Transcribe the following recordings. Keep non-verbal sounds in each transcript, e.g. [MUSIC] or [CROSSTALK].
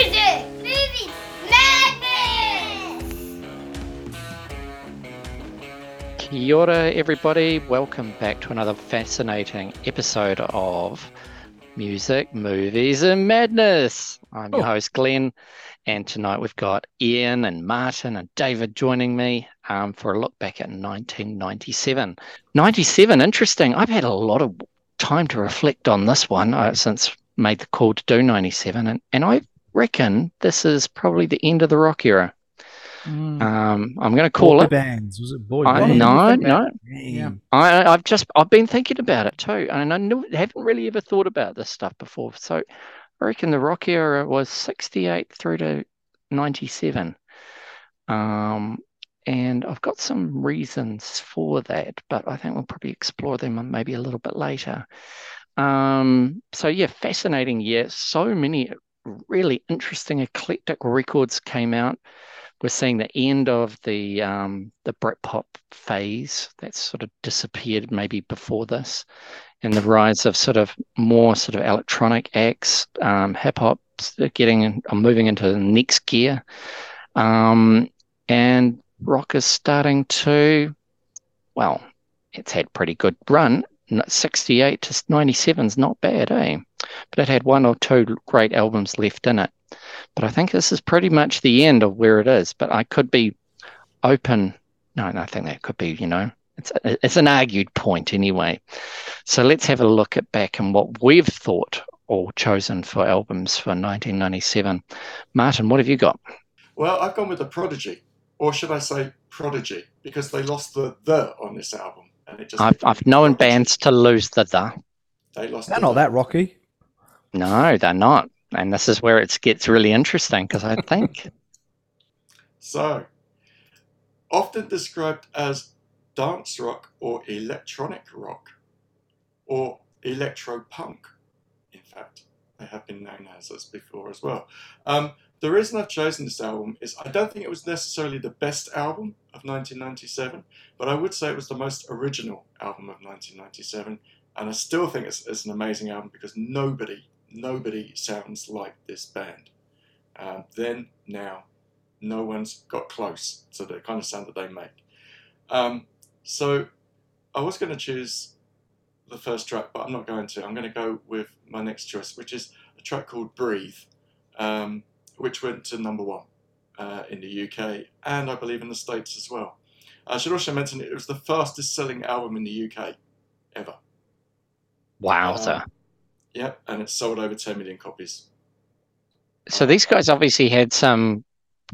Music, movies, madness! Kia ora, everybody. Welcome back to another fascinating episode of Music, Movies, and Madness. I'm your Oh. host, Glenn, and tonight we've got Ian and Martin and David joining me um, for a look back at 1997. 97, interesting. I've had a lot of time to reflect on this one uh, since made the call to do 97, and, and I reckon this is probably the end of the rock era. Mm. Um, I'm going to call boy it. bands. Was it boy I, bands? no, no, Yeah. I, I've just I've been thinking about it too, and I knew, haven't really ever thought about this stuff before. So I reckon the rock era was '68 through to '97, um, and I've got some reasons for that, but I think we'll probably explore them maybe a little bit later. Um, so yeah, fascinating year. So many really interesting, eclectic records came out we're seeing the end of the um, the Britpop phase that's sort of disappeared maybe before this, and the rise of sort of more sort of electronic acts, um, hip hop getting or moving into the next gear, um, and rock is starting to, well, it's had pretty good run. 68 to 97 is not bad, eh? But it had one or two great albums left in it. But I think this is pretty much the end of where it is. But I could be open. No, no, I think that could be, you know, it's it's an argued point anyway. So let's have a look at back and what we've thought or chosen for albums for 1997. Martin, what have you got? Well, I've gone with the Prodigy, or should I say Prodigy, because they lost the the on this album, and it just I've I've known Prodigy. bands to lose the the. They lost. They're the not the. that rocky. No, they're not. And this is where it gets really interesting because I think [LAUGHS] So, often described as dance rock or electronic rock, or electro punk. In fact, they have been known as this before as well. Um, the reason I've chosen this album is I don't think it was necessarily the best album of 1997, but I would say it was the most original album of 1997, and I still think it's, it's an amazing album because nobody, nobody sounds like this band. Um, then, now, no one's got close to the kind of sound that they make. Um, so I was going to choose the first track, but I'm not going to. I'm going to go with my next choice, which is a track called Breathe, um, which went to number one uh, in the UK and I believe in the States as well. I should also mention it was the fastest selling album in the UK ever. wowza. Um, Yep, and it sold over 10 million copies. So these guys obviously had some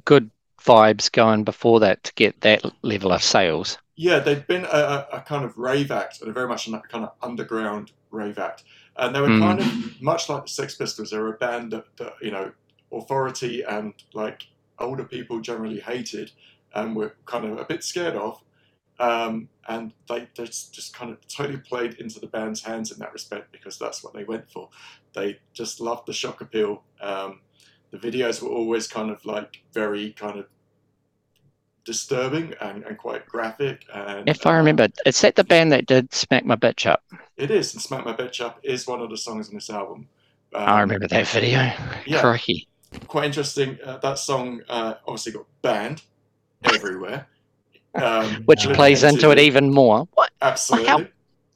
good vibes going before that to get that level of sales. Yeah, they'd been a, a, a kind of rave act, and a very much a kind of underground rave act, and they were Mm. kind of much like the Sex Pistols. They were a band that, that you know authority and like older people generally hated, and were kind of a bit scared of, um, and they they just kind of totally played into the band's hands in that respect because that's what they went for. They just loved the shock appeal. Um, the videos were always kind of like very kind of disturbing and, and quite graphic. And If I remember, is that the band that did Smack My Bitch Up? it is. And "Smack My Bitch Up" is one of the songs on this album. Um, I remember that video. yeah. Crikey. Quite interesting. Uh, that song uh, obviously got banned everywhere. Um, [LAUGHS] Which and plays into it even more. What? Absolutely. How-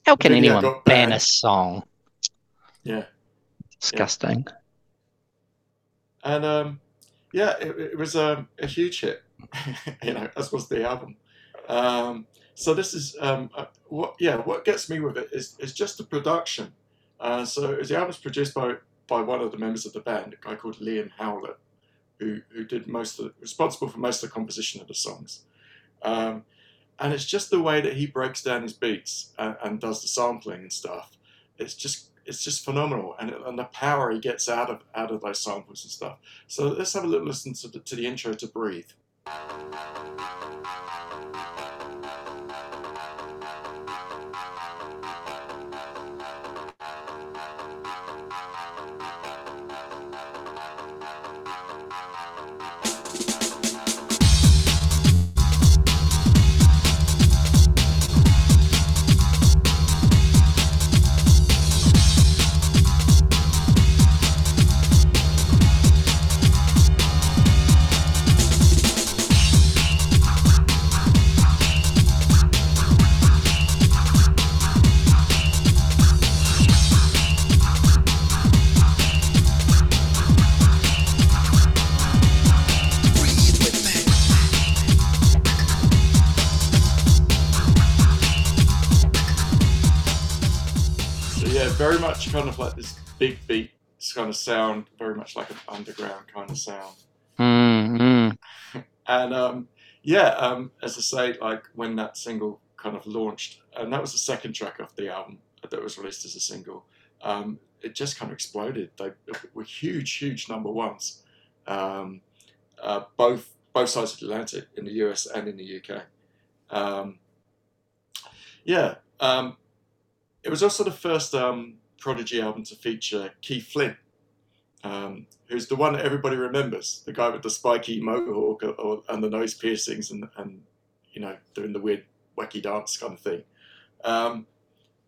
How can video anyone ban banned. a song? Yeah. Disgusting. And um, yeah, it, it was um, a huge hit, [LAUGHS] you know, as was the album. Um, so this is um, uh, what, yeah, what gets me with it is, is just the production. Uh, so the album's produced by by one of the members of the band, a guy called Liam Howlett, who who did most of the, responsible for most of the composition of the songs. Um, and it's just the way that he breaks down his beats and, and does the sampling and stuff. It's just it's just phenomenal, and, and the power he gets out of out of those samples and stuff. So let's have a little listen to the, to the intro to Breathe. Big beat kind of sound, very much like an underground kind of sound. Mm, mm. [LAUGHS] And um, yeah, um, as I say, like when that single kind of launched, and that was the second track off the album that was released as a single, um, it just kind of exploded. They were huge, huge number ones, um, uh, both both sides of the Atlantic in the US and in the UK. Um, yeah, um, it was also the first um, Prodigy album to feature Keith Flint, um, who's the one that everybody remembers, the guy with the spiky mohawk or, or, and the nose piercings and, and you know doing the weird wacky dance kind of thing. Um,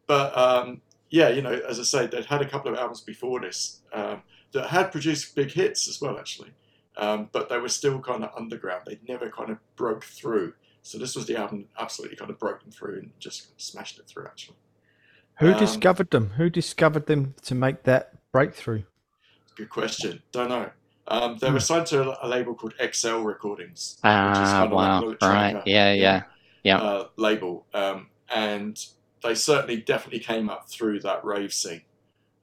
but um, yeah, you know, as I say, they'd had a couple of albums before this um, that had produced big hits as well, actually. Um, but they were still kind of underground. They never kind of broke through. So this was the album absolutely kind of broke them through and just smashed it through, actually. Who Um, discovered them? Who discovered them to make that breakthrough? Good question. Don't know. Um, they were signed to a label called XL Recordings, Ah, kind of like wow. an Right. electronica, Yeah, yeah. Yeah. uh, label, um, and they certainly definitely came up through that rave scene.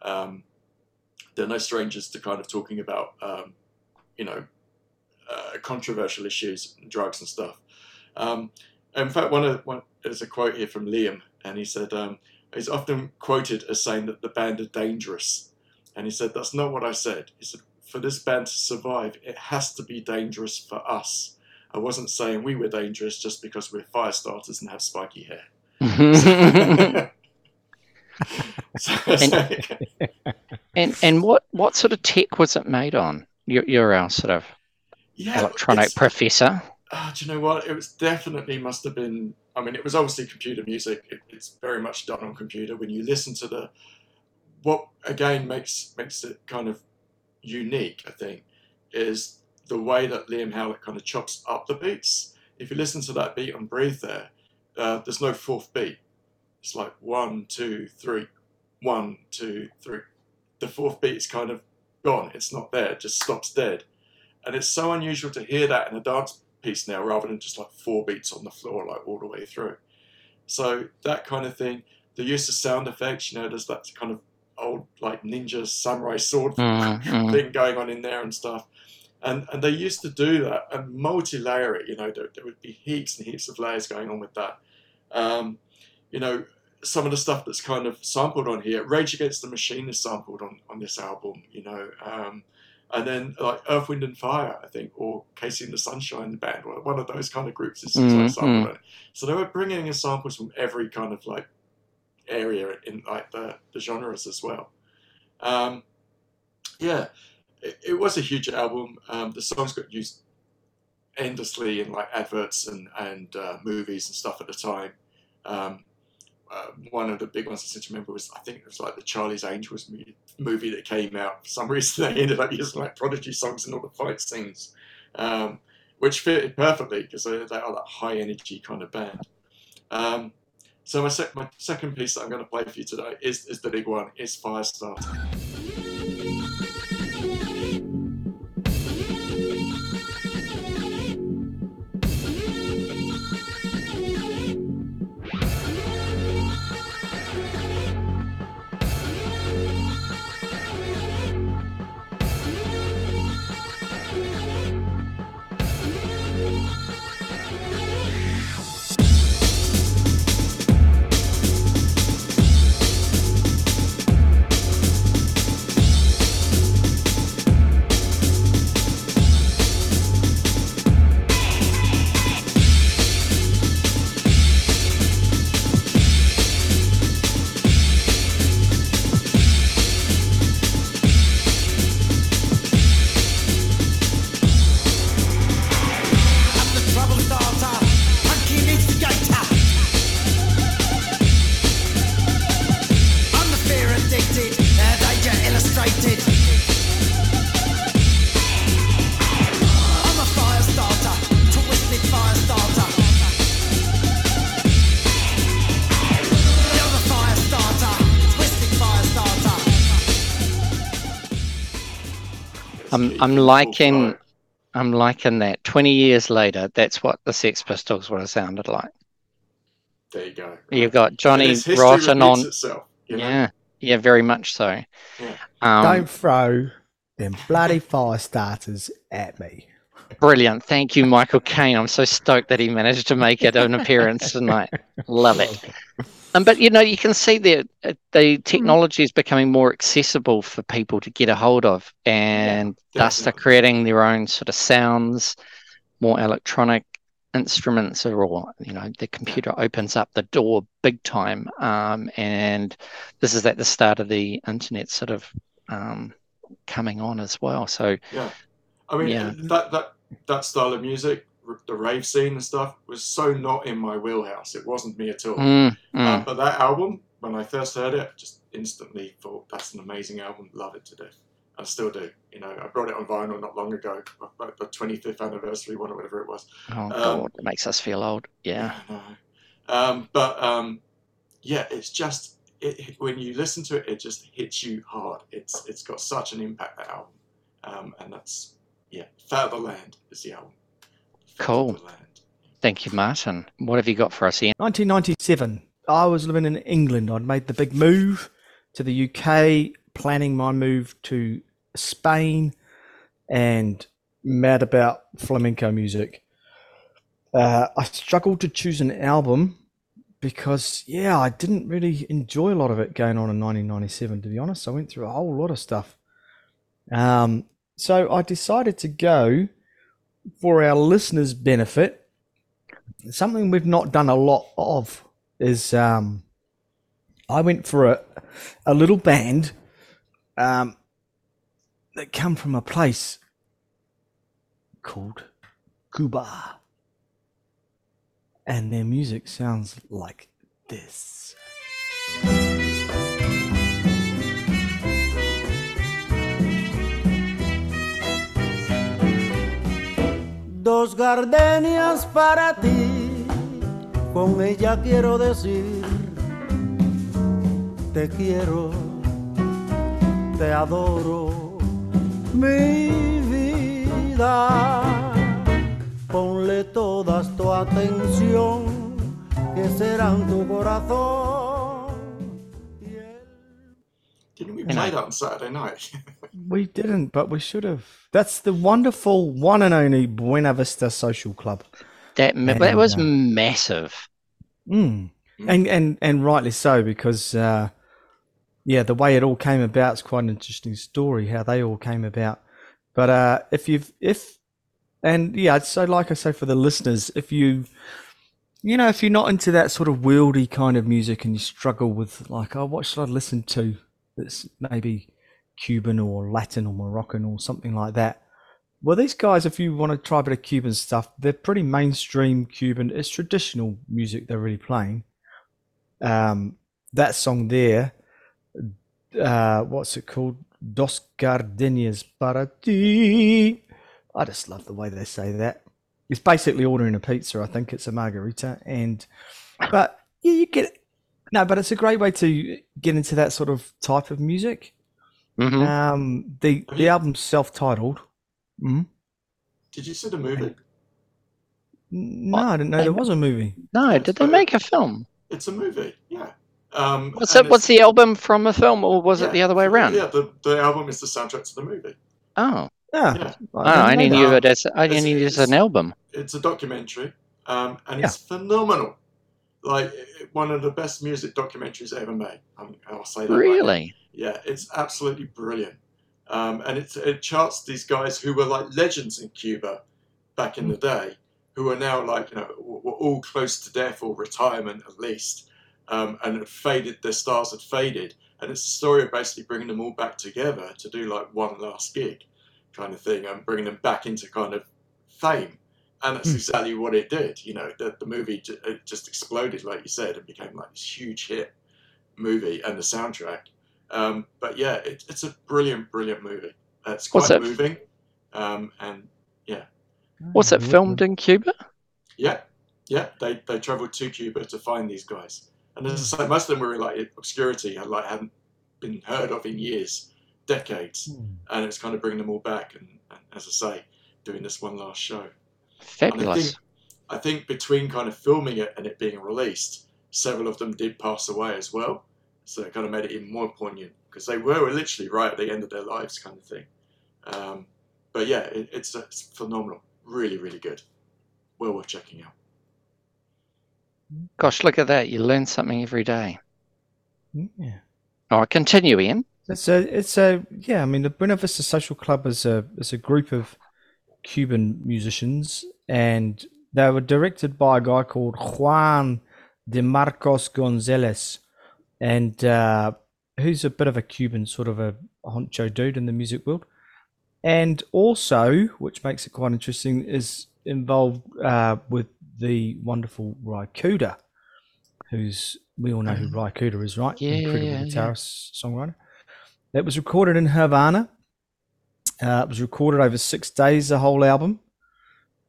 Um, they're no strangers to kind of talking about, um, you know, uh, controversial issues, drugs and stuff. Um, in fact, one of one there's a quote here from Liam, and he said he's often quoted as saying that the band are dangerous, and he said that's not what I said. He said for this band to survive, it has to be dangerous for us. I wasn't saying we were dangerous just because we're fire starters and have spiky hair. [LAUGHS] [LAUGHS] So- and and what what sort of tech was it made on? You're, you're our uh, sort of yeah, electronic professor. Ah, do you know what? It was definitely must have been. I mean, it was obviously computer music. It, it's very much done on computer. When you listen to the, what again makes makes it kind of unique, I think, is the way that Liam Howlett kind of chops up the beats. If you listen to that beat on Breathe, there, uh, there's no fourth beat. It's like one, two, three, one, two, three. The fourth beat is kind of gone. It's not there. It just stops dead. And it's so unusual to hear that in a dance piece now rather than just like four beats on the floor like all the way through. So that kind of thing the use of sound effects you know there's that kind of old like ninja samurai sword Mm, mm. [LAUGHS] thing going on in there and stuff. And and they used to do that and multi-layer it you know there, there would be heaps and heaps of layers going on with that. Um, you know some of the stuff that's kind of sampled on here rage against the machine is sampled on on this album you know um, and then like Earth, Wind and Fire, I think, or KC and the Sunshine Band, one of those kind of groups is, Mm, like sampled on it. So they were bringing in samples from every kind of like area in like the, the genres as well. Um, yeah, it, it was a huge album. Um, the songs got used endlessly in like adverts and and uh, movies and stuff at the time. Um, uh, one of the big ones I seem to remember was I think it was like the Charlie's Angels movie, movie that came out. For some [LAUGHS] reason, they ended up using like Prodigy songs in all the fight scenes, um, which fitted perfectly because they, they are that high energy kind of band. Um, so my, sec- my second piece that I'm going to play for you today is, is the big one, is Firestarter. I'm I'm liking. I'm liking that. Twenty years later, that's what the Sex Pistols would have sounded like. There you go. You've got Johnny it's Rotten on, itself. You know? yeah, Yeah, very much so. Yeah. Um, Don't throw them bloody fire starters at me. Brilliant. Thank you, Michael Caine. I'm so stoked that he managed to make it an appearance tonight. [LAUGHS] Love it. But you know, you can see that uh, the technology is becoming more accessible for people to get a hold of, and thus they're creating their own sort of sounds, more electronic instruments, or you know, the computer opens up the door big time. Um, and this is at the start of the internet sort of um, coming on as well. So Yeah, I mean Yeah. that that that style of music, the rave scene and stuff, was so not in my wheelhouse. It wasn't me at all. mm, mm. Um, but that album, when I first heard it, just instantly thought that's an amazing album. Love it to death. I still do. You know, I brought it on vinyl not long ago, like the 25th anniversary one or whatever it was. oh um, god, it makes us feel old. Yeah. Know. Um, but um, yeah, it's just it, when you listen to it, it just hits you hard. It's it's got such an impact that album, um, and that's yeah, Fat of the Land is the album. Cool. Thank you, Martin. What have you got for us, Ian? 1997. I was living in England. I'd made the big move to the UK, planning my move to Spain, and mad about flamenco music. Uh, I struggled to choose an album because, yeah, I didn't really enjoy a lot of it going on in 1997, to be honest. I went through a whole lot of stuff. Um, so I decided to go for our listeners' benefit something we've not done a lot of is um, I went for a a little band um, that come from a place called Cuba, and their music sounds like this. Dos gardenias para ti, con ella quiero decir, te quiero, te adoro, mi vida. Ponle todas tu atención, que serán tu corazón. y el Didn't we You play that on Saturday night? We didn't, but we should have. That's the wonderful one and only Buena Vista Social Club. That ma- And, that was uh, massive. Mm. Mm. And and and rightly so because uh, yeah, the way it all came about is quite an interesting story. How they all came about. But uh, if you've if and yeah, so like I say for the listeners, if you you know if you're not into that sort of wieldy kind of music and you struggle with like, oh, what should I listen to? That's maybe Cuban or Latin or Moroccan or something like that. Well, these guys, if you want to try a bit of Cuban stuff, they're pretty mainstream Cuban. It's traditional music they're really playing. Um, that song there, uh, what's it called? Dos Gardenias para ti. I just love the way they say that. It's basically ordering a pizza. I think it's a margarita, and but yeah, you get no, but it's a great way to get into that sort of type of music. Hmm Um, the the you- album's self-titled. Mm? Did you see the movie? No, I didn't know there was a movie. No, did they make a film? It's a movie. Yeah. Um, What's and it? What's the album from a film, or was yeah, it the other way around? Yeah, the, the album is the soundtrack to the movie. Oh, Yeah, Yeah. oh, I didn't only know knew that. it as I It's- only knew it as an album. It's a documentary, um, and it's phenomenal. Like one of the best music documentaries ever made. Um, I'll say that. right. Really? Yeah, it's absolutely brilliant. Um, and it's, it charts these guys who were like legends in Cuba back in the day, who are now like, you know, were all close to death or retirement at least, um, and had faded, their stars had faded. And it's a story of basically bringing them all back together to do like one last gig kind of thing and bringing them back into kind of fame. And that's Hmm. exactly what it did. You know, the, the movie it just exploded, like you said, and became like this huge hit movie and the soundtrack. Um, but yeah, it, it's a brilliant, brilliant movie. Uh, it's What's quite it- moving. Um, and yeah. Was it filmed in Cuba? yeah, yeah, they, they traveled to Cuba to find these guys. And as I say, most of them were in like obscurity and like hadn't been heard of in years, decades. And it's kind of bringing them all back. And, and as I say, doing this one last show. And I Fabulous. think, I think between kind of filming it and it being released, several of them did pass away as well. So it kind of made it even more poignant because they were literally right at the end of their lives, kind of thing. Um, but yeah, it, it's, it's phenomenal. Really, really good. Well worth checking out. Gosh, look at that. You learn something every day. Yeah. All right, continue, Ian. It's a, it's a, yeah. I mean, the Buena Vista Social Club is a, is a group of Cuban musicians, and they were directed by a guy called Juan de Marcos Gonzalez, and uh, who's a bit of a Cuban sort of a honcho dude in the music world, and also, which makes it quite interesting, is involved uh, with the wonderful Ry Cooder, who's we all know who Ry Cooder is, right? Yeah, Incredible yeah, yeah. guitarist, songwriter. It was recorded in Havana. Uh, it was recorded over six days, the whole album.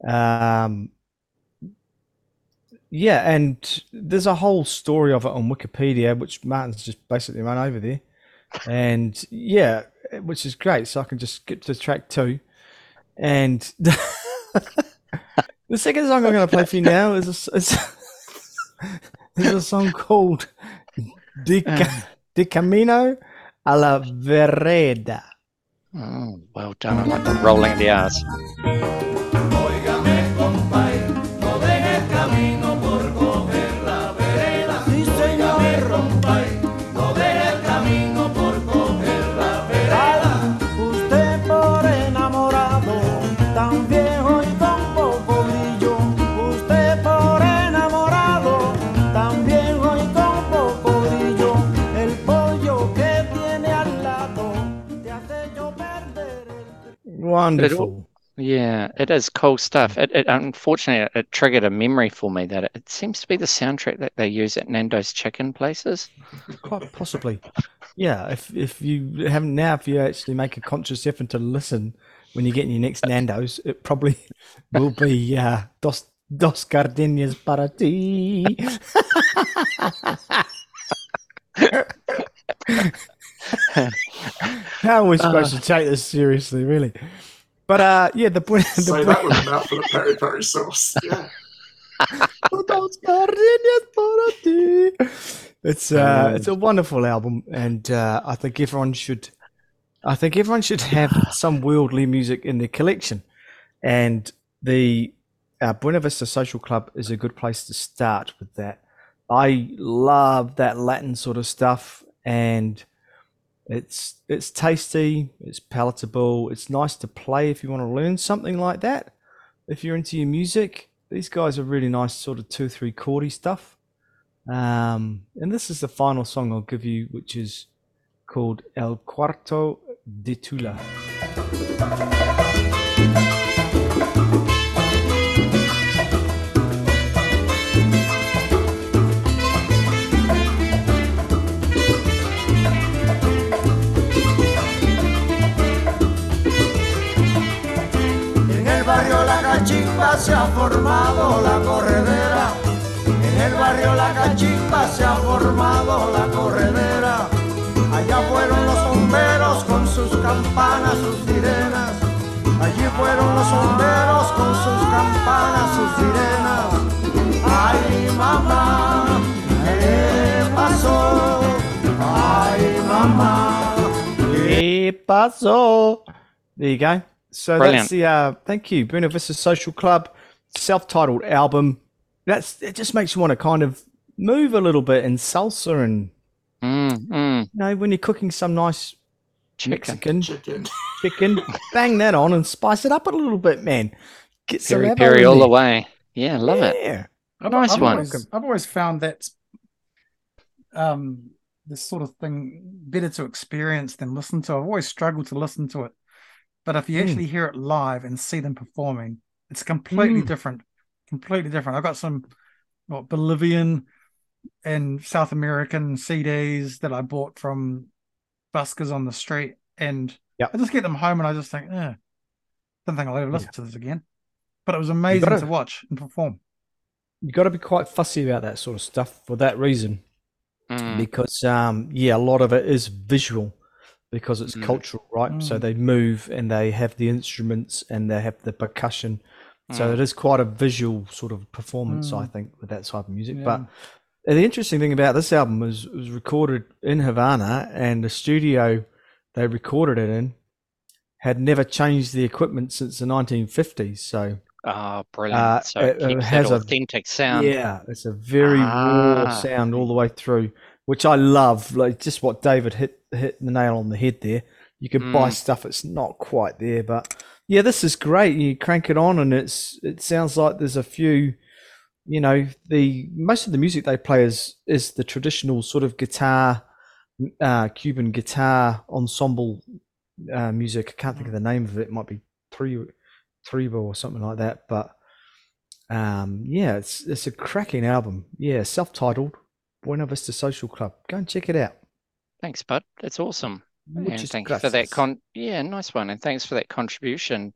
Um, yeah, and there's a whole story of it on Wikipedia, which Martin's just basically run over there. And yeah, which is great. So I can just skip to track two. And [LAUGHS] the second song I'm going to play for you now is a, is, [LAUGHS] is a song called De, Ca- uh. De Camino a la Vereda. Oh, well done. I like rolling the R's. Wonderful. Yeah, it is cool stuff. It, it unfortunately it, triggered a memory for me that it, it seems to be the soundtrack that they use at Nando's Chicken places. Quite possibly. Yeah, if if you haven't now, if you actually make a conscious effort to listen when you're getting your next Nando's, it probably [LAUGHS] will be uh, Dos Dos Gardenias para ti. [LAUGHS] [LAUGHS] How are we supposed to take this seriously, really? But uh, yeah, the point. The Say point that with a mouthful of peri peri sauce. Yeah. [LAUGHS] Dos gardenias para ti. It's uh, it's a wonderful album, and uh, I think everyone should. I think everyone should have some worldly music in their collection, and the uh, Buena Vista Social Club is a good place to start with that. I love that Latin sort of stuff, and it's it's tasty, it's palatable, it's nice to play if you want to learn something like that. If you're into your music, these guys are really nice, sort of two, three chordy stuff. Um, and this is the final song I'll give you, which is called El Cuarto de Tula. Cachimba se ha formado la corredera. En el barrio La Cachimba se ha formado la corredera. Allá fueron los bomberos con sus campanas, sus sirenas. Allí fueron los bomberos con sus campanas, sus sirenas. Ay, mamá, ¿qué pasó? Ay, mamá. ¿Qué pasó? There you go. So Brilliant. that's the uh, thank you, Buena Vista Social Club, self-titled album. That's it. Just makes you want to kind of move a little bit in salsa and Mm, mm, you know when you're cooking some nice chicken. Mexican Chicken. [LAUGHS] chicken, bang that on and spice it up a little bit, man. Get some Peri Avo peri all the way. Yeah, love it. Yeah. I've, Nice I've one. Always, I've always found that um, this sort of thing better to experience than listen to. I've always struggled to listen to it, but if you Mm. actually hear it live and see them performing, it's completely Mm. different. Completely different. I've got some what Bolivian and South American CDs that I bought from buskers on the street, and Yep. I just get them home and I just think, eh, don't think I'll ever listen to this again. But it was amazing gotta- to watch and perform. You got to be quite fussy about that sort of stuff for that reason. Mm, because um, yeah, a lot of it is visual because it's Mm. cultural, right? So Mm. they move and they have the instruments and they have the percussion. So Mm. it is quite a visual sort of performance, I Mm. think, with that type of music. Yeah. But the interesting thing about this album was it was recorded in Havana, and the studio they recorded it in had never changed the equipment since the 1950s. So Oh, brilliant. Uh, so it- it, it keeps has that a- authentic sound. yeah, it's a very raw Ah. sound all the way through, which I love. Like just what David hit hit the nail on the head there. You can buy Mm. stuff that's not quite there, but yeah, this is great. You crank it on, and it's it sounds like there's a few. You know, the most of the music they play is is the traditional sort of guitar, uh, Cuban guitar ensemble uh, music. I can't think of the name of it. It might be three, three or something like that. But um, yeah, it's it's a cracking album. Yeah, self-titled, Buena Vista Social Club. Go and check it out. Thanks, bud. That's awesome. and Muchas thank you for that con yeah, nice one. And thanks for that contribution.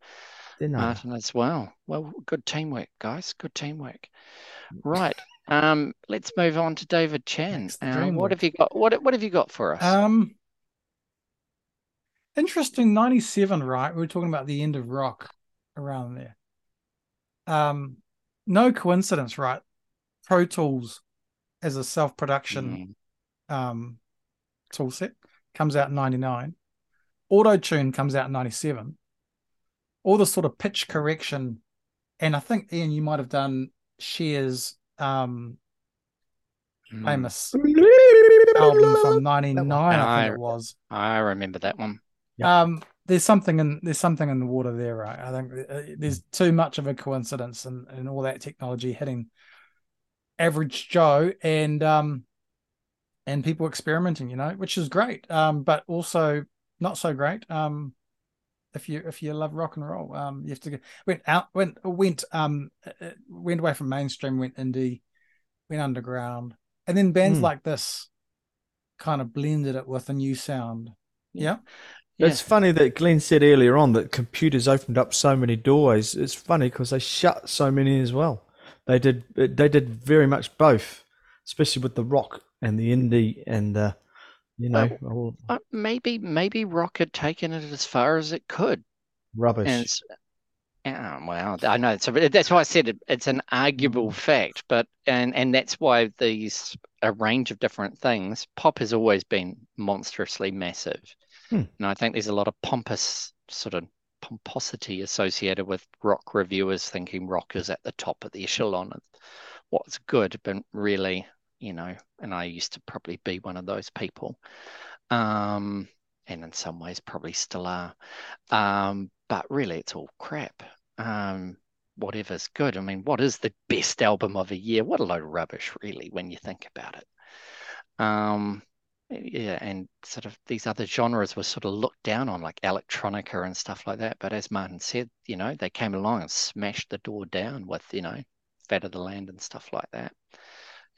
Martin, as well. Well, good teamwork, guys. Good teamwork. Right. Um, let's move on to David Chan. Thanks, dream what have you got? What what have you got for us? Um, interesting. Ninety-seven, right? We were talking about the end of rock around there. Um, no coincidence, right? Pro Tools as a self-production Mm, um tool set comes out in 99 auto tune comes out in 97 all the sort of pitch correction and i think ian you might have done Cher's um mm. famous album from 99 i I- think it was. I remember that one. Um there's something in there's something in the water there right? I think uh, there's too much of a coincidence and and all that technology hitting average joe. And um and people experimenting you know which is great um but also not so great um if you if you love rock and roll um you have to go went out went went um uh, went away from mainstream went indie went underground and then bands Hmm. like this kind of blended it with a new sound yeah Yeah. It's funny that Glenn said earlier on that computers opened up so many doorways. It's funny because they shut so many as well. They did. They did very much both, especially with the rock and the indie and uh, you know all Uh, maybe maybe rock had taken it as far as it could. rubbish. And it's, yeah, well, I know. So that's why I said it, it's an arguable fact, but and and that's why these a range of different things. Pop has always been monstrously massive, Hmm. and I think there's a lot of pompous sort of pomposity associated with rock reviewers thinking rock is at the top of the echelon of what's good, but really, you know, and I used to probably be one of those people, um, and in some ways probably still are. Um, but really, it's all crap. Um, whatever's good. I mean, what is the best album of a year? What a load of rubbish, really, when you think about it. Um, yeah, and sort of these other genres were sort of looked down on, like electronica and stuff like that. But as Martin said, you know, they came along and smashed the door down with, you know, Fat of the Land and stuff like that.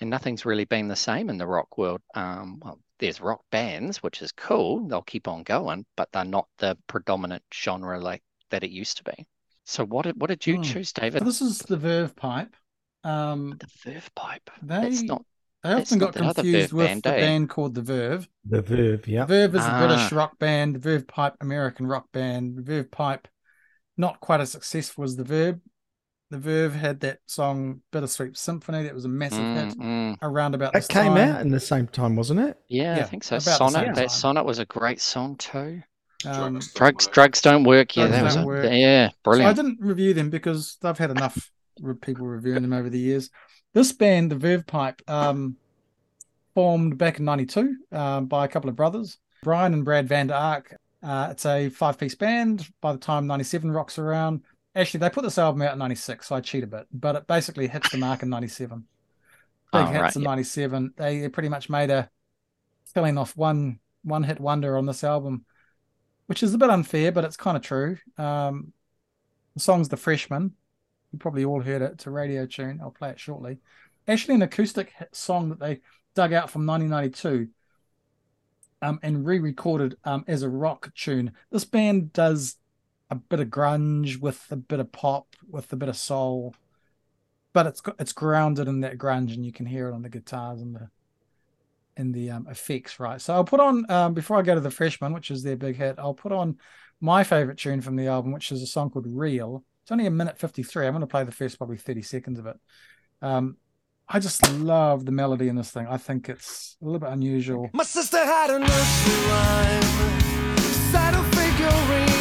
And nothing's really been the same in the rock world. Um, well, there's rock bands, which is cool. They'll keep on going, but they're not the predominant genre like that it used to be. So what did what did you Hmm. choose, So David? this is the Verve pipe. Um, The Verve Pipe. they That's not they that's often not got the confused with band, the eh? band called the Verve. the Verve, yeah. Verve is a British Ah. rock band. Verve Pipe, American rock band. Verve Pipe, not quite as successful as the Verve. The Verve had that song "Bittersweet Symphony" that was a massive Mm, hit mm. around about That this came time. out in the same time, wasn't it? Yeah, I think so. Sonnet, that time. Sonnet was a great song too. Um, Drugs don't Drugs, work. drugs don't work. Yeah, Drugs that was Don't a Work. yeah, So I didn't review them because I've had enough people reviewing them over the years. This band, the Verve Pipe, um, formed back in '92 um, by a couple of brothers, Brian and Brad Vander Ark. Uh, it's a five-piece band. By the time '97 rocks around, actually they put this album out in '96, so I cheat a bit, but it basically hits the mark in '97. Big Oh, hits right, in yeah. '97. They, they pretty much made a killing off one one-hit wonder on this album, which is a bit unfair, but it's kind of true. Um, the song's The Freshman. You probably all heard it. It's a radio tune. I'll play it shortly. Actually, an acoustic hit song that they dug out from 1992 um, and re recorded um, as a rock tune. This band does a bit of grunge with a bit of pop, with a bit of soul, but it's it's grounded in that grunge, and you can hear it on the guitars and the in the um, effects, right? So I'll put on um, before I go to the freshman, which is their big hit. I'll put on my favorite tune from the album, which is a song called "Real." It's only a minute fifty-three. I'm going to play the first probably thirty seconds of it. Um, I just love the melody in this thing. I think it's a little bit unusual. My sister had a nursery rhyme, figurines.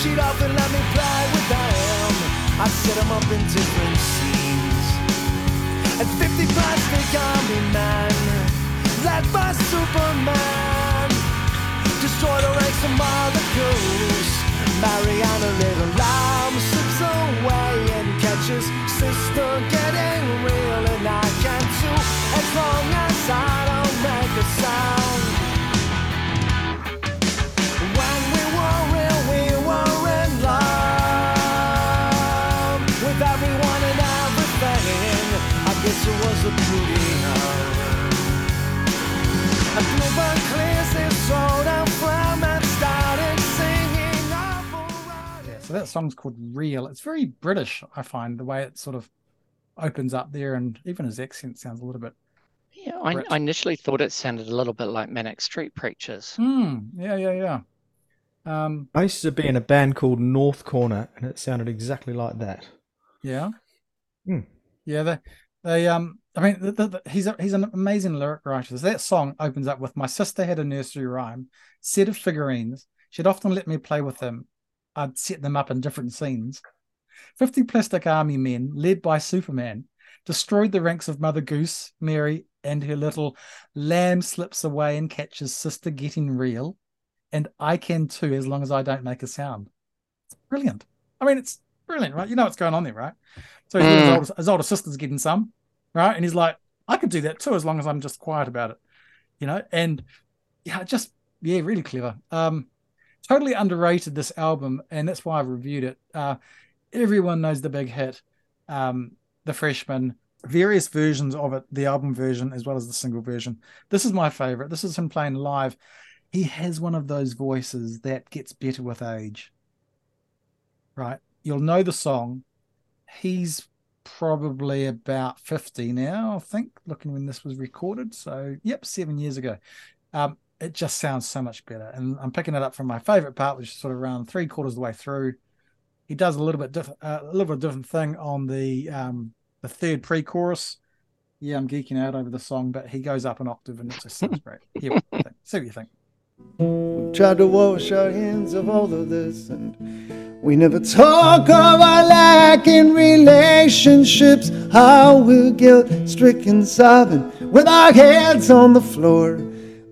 She'd often let me play with them. I'd set them up in different scenes. And 50 plastic army men, led by Superman, destroy the ranks of molecules. Mariana little lamb slips away and catches sister getting real, and I can too, as long as I don't make a sound. Yeah, so that song's called Real. It's very British, I find, the way it sort of opens up there, and even his accent sounds a little bit. Yeah, I, I initially thought it sounded a little bit like Manic Street Preachers. Hmm. Yeah, yeah, yeah. Um. I used to be in a band called North Corner, and it sounded exactly like that. Yeah. Hmm. Yeah. They. They. Um. I mean, the, the, the- he's a, he's an amazing lyric writer. That song opens up with "My sister had a nursery rhyme, set of figurines. She'd often let me play with them. I'd set them up in different scenes. Fifty plastic army men, led by Superman, destroyed the ranks of Mother Goose, Mary, and her little lamb slips away and catches sister getting real. And I can too, as long as I don't make a sound. It's brilliant. I mean, it's brilliant, right? You know what's going on there, right? So he's his, Mm. older, his older sister's getting some, right? And he's like, I could do that too, as long as I'm just quiet about it, you know? And yeah, just, yeah, really clever. Um, totally underrated this album, and that's why I've reviewed it. Uh, everyone knows the big hit, um, The Freshman, various versions of it, the album version as well as the single version. This is my favorite. This is him playing live. He has one of those voices that gets better with age. Right? You'll know the song. He's probably about 50 now, I think, looking when this was recorded. So, yep, seven years ago. Um, it just sounds so much better. And I'm picking it up from my favorite part, which is sort of around three quarters of the way through. He does a little bit different, uh, a little bit different thing on the um, the third pre-chorus. Yeah, I'm geeking out over the song, but he goes up an octave and it just sounds great. Yeah, what you think? see what you think. tried to wash our hands of all of this and we never talk of our lack in relationships how we're guilt stricken sobbing with our heads on the floor.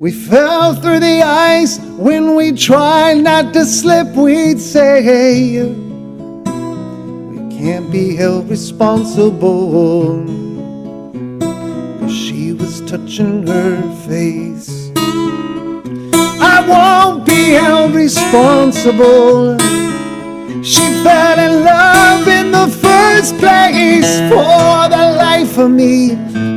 We fell through the ice when we tried not to slip we'd say. We can't be held responsible. She was touching her face. I won't be held responsible. She fell in love in the first place for the life of me.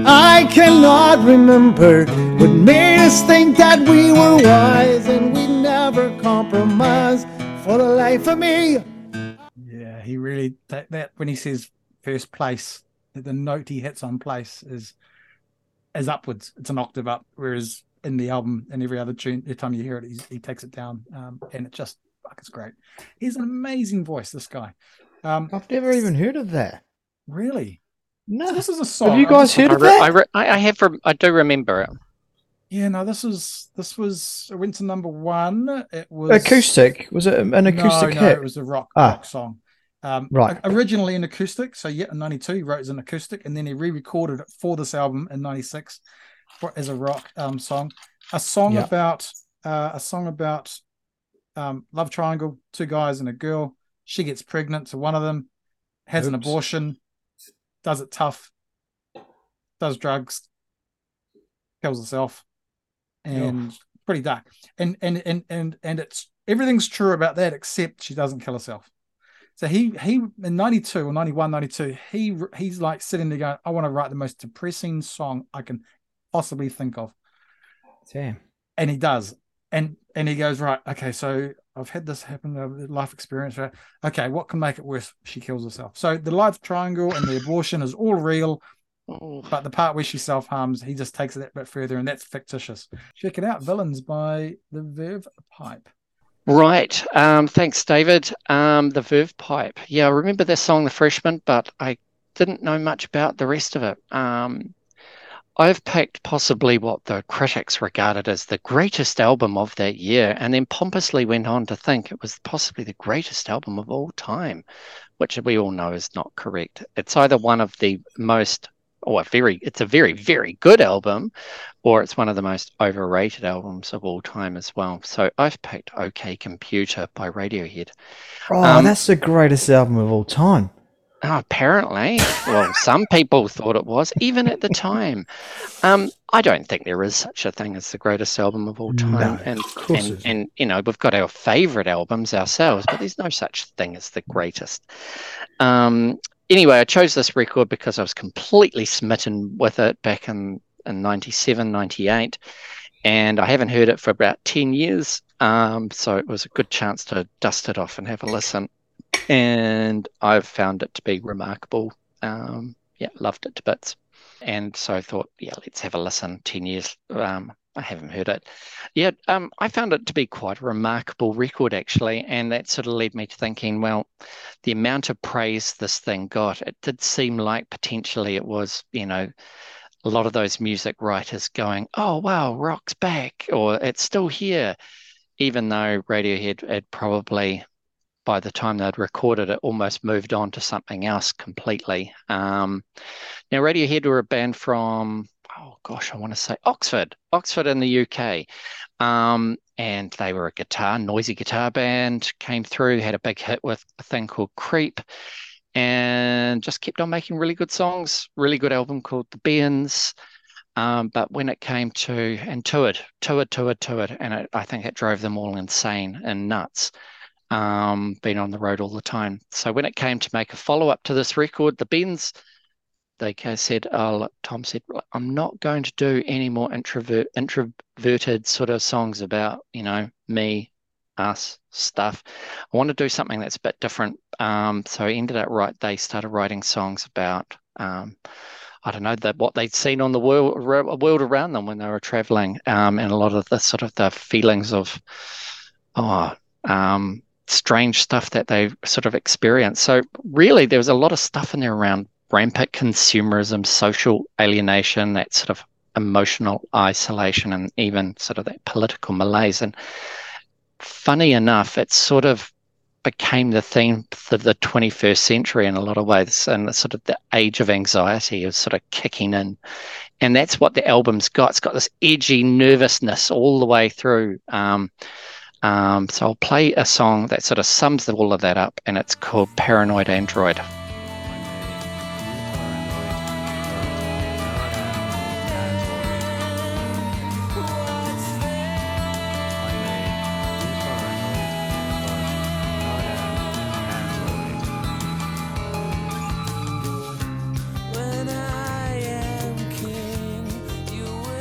I cannot remember what made us think that we were wise and we never compromised for the life of me. Yeah, he really that, that when he says first place, the note he hits on place is is upwards. It's an octave up, whereas in the album and every other tune, every time you hear it, he's, he takes it down, um, and it just fuck, it's great. He's an amazing voice. This guy, um, I've never even heard of that. really. So No. this is a song. Have you guys heard I, of re- I, that? re- I I have rem- I do remember it. Yeah, no, this was this was it went to number one. It was Acoustic? Was it an acoustic no, no, hit? it was a rock Ah. rock song. Um, Right. Originally an acoustic, so yeah, in '92 he wrote as an acoustic, and then he re-recorded it for this album in '96 as a rock um, song. A song Yeah. about uh, a song about um, love triangle, two guys and a girl. She gets pregnant, so one of them has an abortion, does it tough, does drugs, kills herself, and pretty dark. And and and and and it's everything's true about that except she doesn't kill herself. So he he in 92 or 91, 92, he he's like sitting there going, I want to write the most depressing song I can possibly think of. Damn. And he does. And and he goes, Right, okay, so I've had this happen, a life experience. Right? Okay, what can make it worse? She kills herself. So the life triangle and the abortion is all real, Oh, but the part where she self harms, he just takes it that bit further, and that's fictitious. Check it out, Villains by the Verve Pipe. Right. Um, thanks, David. Um, the Verve Pipe. Yeah, I remember that song, The Freshman, but I didn't know much about the rest of it. Um, I've picked possibly what the critics regarded as the greatest album of that year, and then pompously went on to think it was possibly the greatest album of all time, which we all know is not correct. It's either one of the most or a very it's a very very good album or it's one of the most overrated albums of all time as well so i've picked ok computer by radiohead Oh, Um, that's the greatest album of all time. Oh, apparently, well, some people thought it was, even at the [LAUGHS] time. Um, I don't think there is such a thing as the greatest album of all time. No, and, and, and, you know, we've got our favorite albums ourselves, but there's no such thing as the greatest. Um, anyway, I chose this record because I was completely smitten with it back in, in 97, 98, and I haven't heard it for about 10 years. Um, so it was a good chance to dust it off and have a listen and I've found it to be remarkable. Um, yeah, loved it to bits. And so I thought, yeah, let's have a listen. 10 years, um, I haven't heard it. Yeah, um, I found it to be quite a remarkable record, actually. And that sort of led me to thinking, well, the amount of praise this thing got, it did seem like potentially it was, you know, a lot of those music writers going, oh, wow, rock's back, or it's still here, even though Radiohead had probably by the time they'd recorded it, almost moved on to something else completely. Um, now, Radiohead were a band from, oh gosh, I want to say Oxford, Oxford in the UK. Um, and they were a guitar, noisy guitar band, came through, had a big hit with a thing called Creep, and just kept on making really good songs, really good album called The Bends. Um, but when it came to, and toured, toured, toured, toured, and it, to it, and I think it drove them all insane and nuts um, been on the road all the time. So when it came to make a follow up to this record, the Bends, they said, oh, look, Thom said, I'm not going to do any more introvert, introverted sort of songs about, you know, me, us stuff. I want to do something that's a bit different. Um, so he ended up right. They started writing songs about, um, I don't know, that what they'd seen on the world, world around them when they were traveling, um, and a lot of the sort of the feelings of, oh, um, strange stuff that they sort of experienced. So really, there was a lot of stuff in there around rampant consumerism, social alienation, that sort of emotional isolation, and even sort of that political malaise. And funny enough, it sort of became the theme of the 21st century in a lot of ways, and sort of the age of anxiety is sort of kicking in. And that's what the album's got. It's got this edgy nervousness all the way through. Um, um, so I'll play a song that sort of sums all of that up, and it's called Paranoid Android.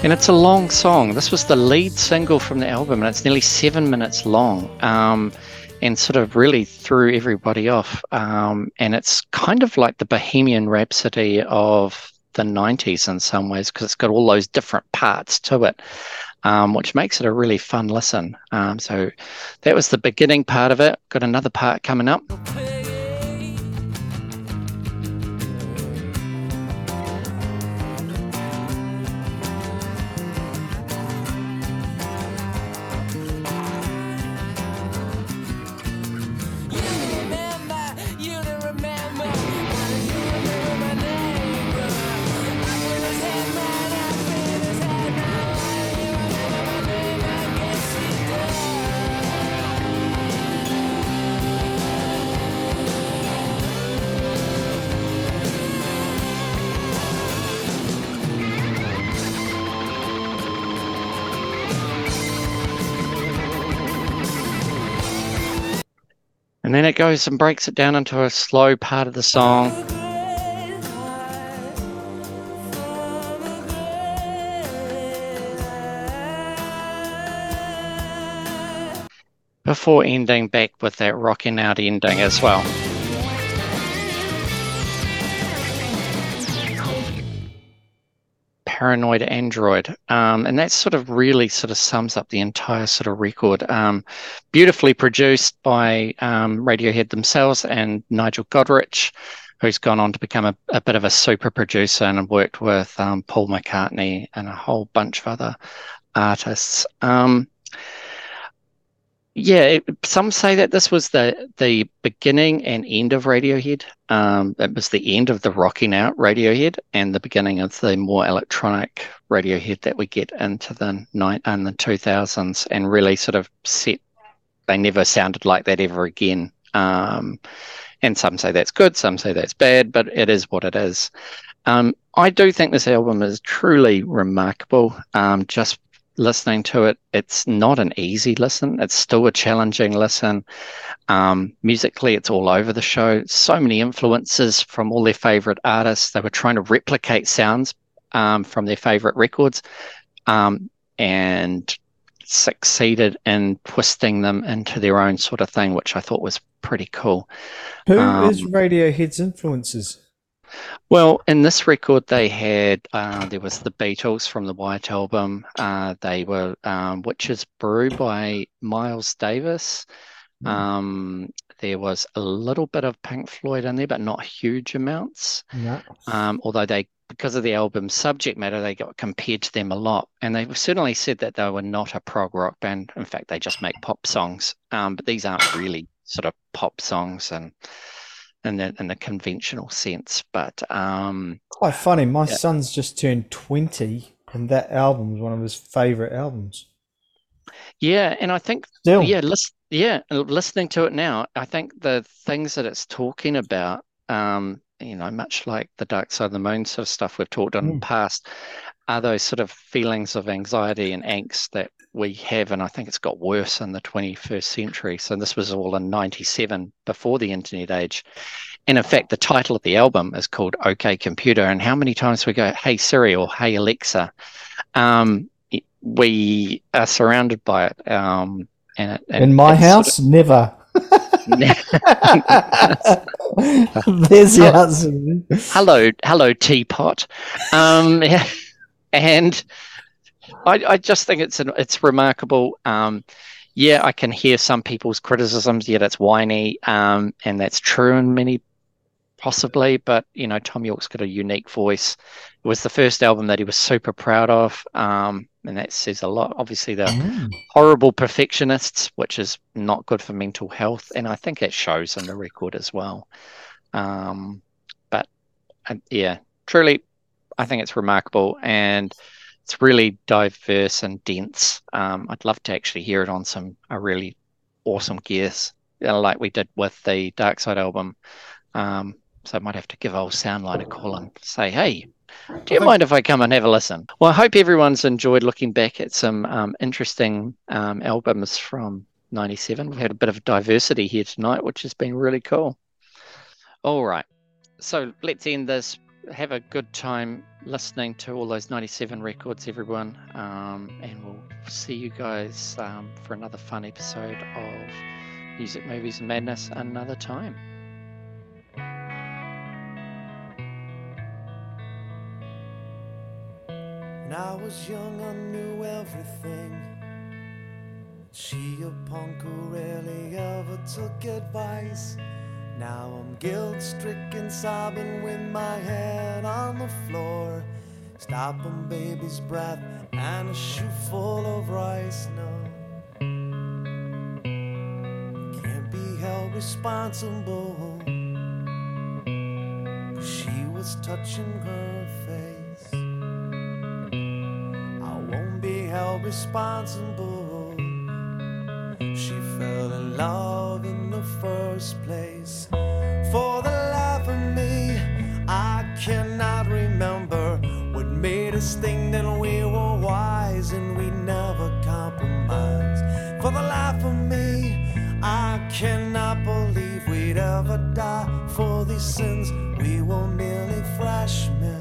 And it's a long song. This was the lead single from the album, and it's nearly seven minutes long. Um, and sort of really threw everybody off. Um, and it's kind of like the Bohemian Rhapsody of the 90s in some ways, because it's got all those different parts to it, um, which makes it a really fun listen. Um, so that was the beginning part of it. Got another part coming up. And goes and breaks it down into a slow part of the song. Before ending back with that rocking out ending as well. Paranoid Android. Um, and that sort of really sort of sums up the entire sort of record. Um, beautifully produced by um, Radiohead themselves and Nigel Godrich. who's gone on to become a, a bit of a super producer and worked with um, Paul McCartney and a whole bunch of other artists. Yeah, it, some say that this was the the beginning and end of Radiohead. Um, it was the end of the rocking out Radiohead and the beginning of the more electronic Radiohead that we get into the night and the two thousands, and really sort of set. They never sounded like that ever again. Um, and some say that's good, some say that's bad, but it is what it is. Um, I do think this album is truly remarkable. Um, just listening to it, it's not an easy listen. It's still a challenging listen. Um, musically, it's all over the show. So many influences from all their favorite artists. They were trying to replicate sounds um, from their favorite records um, and succeeded in twisting them into their own sort of thing, which I thought was pretty cool. Who Um, is Radiohead's influences? Well, in this record, they had uh, there was the Beatles from the White Album. Uh, they were um, Witch's Brew by Miles Davis. Um, there was a little bit of Pink Floyd in there, but not huge amounts. No. Um, although they, because of the album's subject matter, they got compared to them a lot, and they certainly said that they were not a prog rock band. In fact, they just make pop songs. Um, but these aren't really sort of pop songs and in the in the conventional sense. But um, Quite funny. My Yeah. son's just turned 20, and that album is one of his favorite albums. yeah, and I think Still. yeah, listen, yeah, listening to it now, I think the things that it's talking about, um, you know, much like the Dark Side of the Moon sort of stuff we've talked on in the past, are those sort of feelings of anxiety and angst that we have, and I think it's got worse in the 21st century. So this was all in '97, before the internet age. And in fact, the title of the album is called OK Computer. And how many times we go, Hey Siri or Hey Alexa? Um, we are surrounded by it. Um, and it, and In my it's sort house, never. of- [LAUGHS] There's the answer. hello, hello, teapot. Um, [LAUGHS] and I, I just think it's an, it's remarkable. Um, yeah, I can hear some people's criticisms. Yeah, it's whiny, um, and that's true in many, possibly. But you know, Thom Yorke's got a unique voice. It was the first album that he was super proud of, um, and that says a lot. Obviously, the horrible perfectionists, which is not good for mental health, and I think it shows in the record as well. Um, but uh, yeah, truly, I think it's remarkable and it's really diverse and dense. Um, I'd love to actually hear it on some a really awesome gears, you know, like we did with the Dark Side album. Um, so I might have to give old Soundline a call and say, hey, do you mind if I come and have a listen? Well, I hope everyone's enjoyed looking back at some um, interesting um, albums from 97. We've had a bit of diversity here tonight, which has been really cool. All right. So let's end this. Have a good time listening to all those 97 records, everyone. Um, and we'll see you guys um, for another fun episode of Music, Movies, and Madness another time. When I was young, I knew everything. She a punk who rarely ever took advice. Now I'm guilt stricken, sobbing with my head on the floor. Stopping baby's breath and a shoe full of rice. No, can't be held responsible. she was touching her face. I won't be held responsible. She fell in love first place. For the life of me, I cannot remember what made us think that we were wise and we never compromised. For the life of me, I cannot believe we'd ever die for these sins. We were merely freshmen.